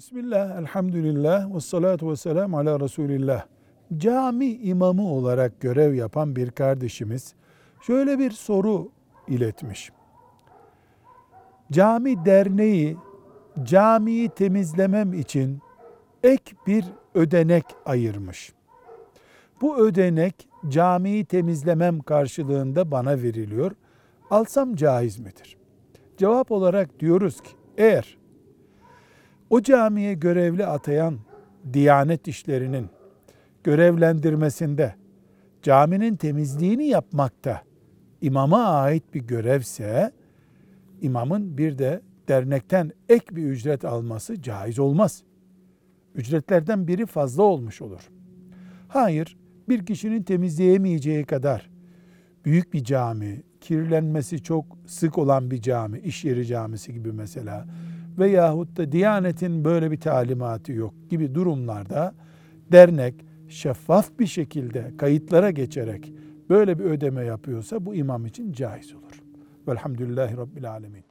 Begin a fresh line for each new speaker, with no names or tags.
Bismillah, elhamdülillah, ve salatu ve selam ala Resulillah. Cami imamı olarak görev yapan bir kardeşimiz şöyle bir soru iletmiş. Cami derneği camiyi temizlemem için ek bir ödenek ayırmış. Bu ödenek camiyi temizlemem karşılığında bana veriliyor. Alsam caiz midir? Cevap olarak diyoruz ki eğer o camiye görevli atayan Diyanet işlerinin görevlendirmesinde caminin temizliğini yapmakta imama ait bir görevse imamın bir de dernekten ek bir ücret alması caiz olmaz. Ücretlerden biri fazla olmuş olur. Hayır, bir kişinin temizleyemeyeceği kadar büyük bir cami, kirlenmesi çok sık olan bir cami, iş yeri camisi gibi mesela veyahut da Diyanet'in böyle bir talimatı yok gibi durumlarda dernek şeffaf bir şekilde kayıtlara geçerek böyle bir ödeme yapıyorsa bu imam için caiz olur. Velhamdülillahi Rabbil Alemin.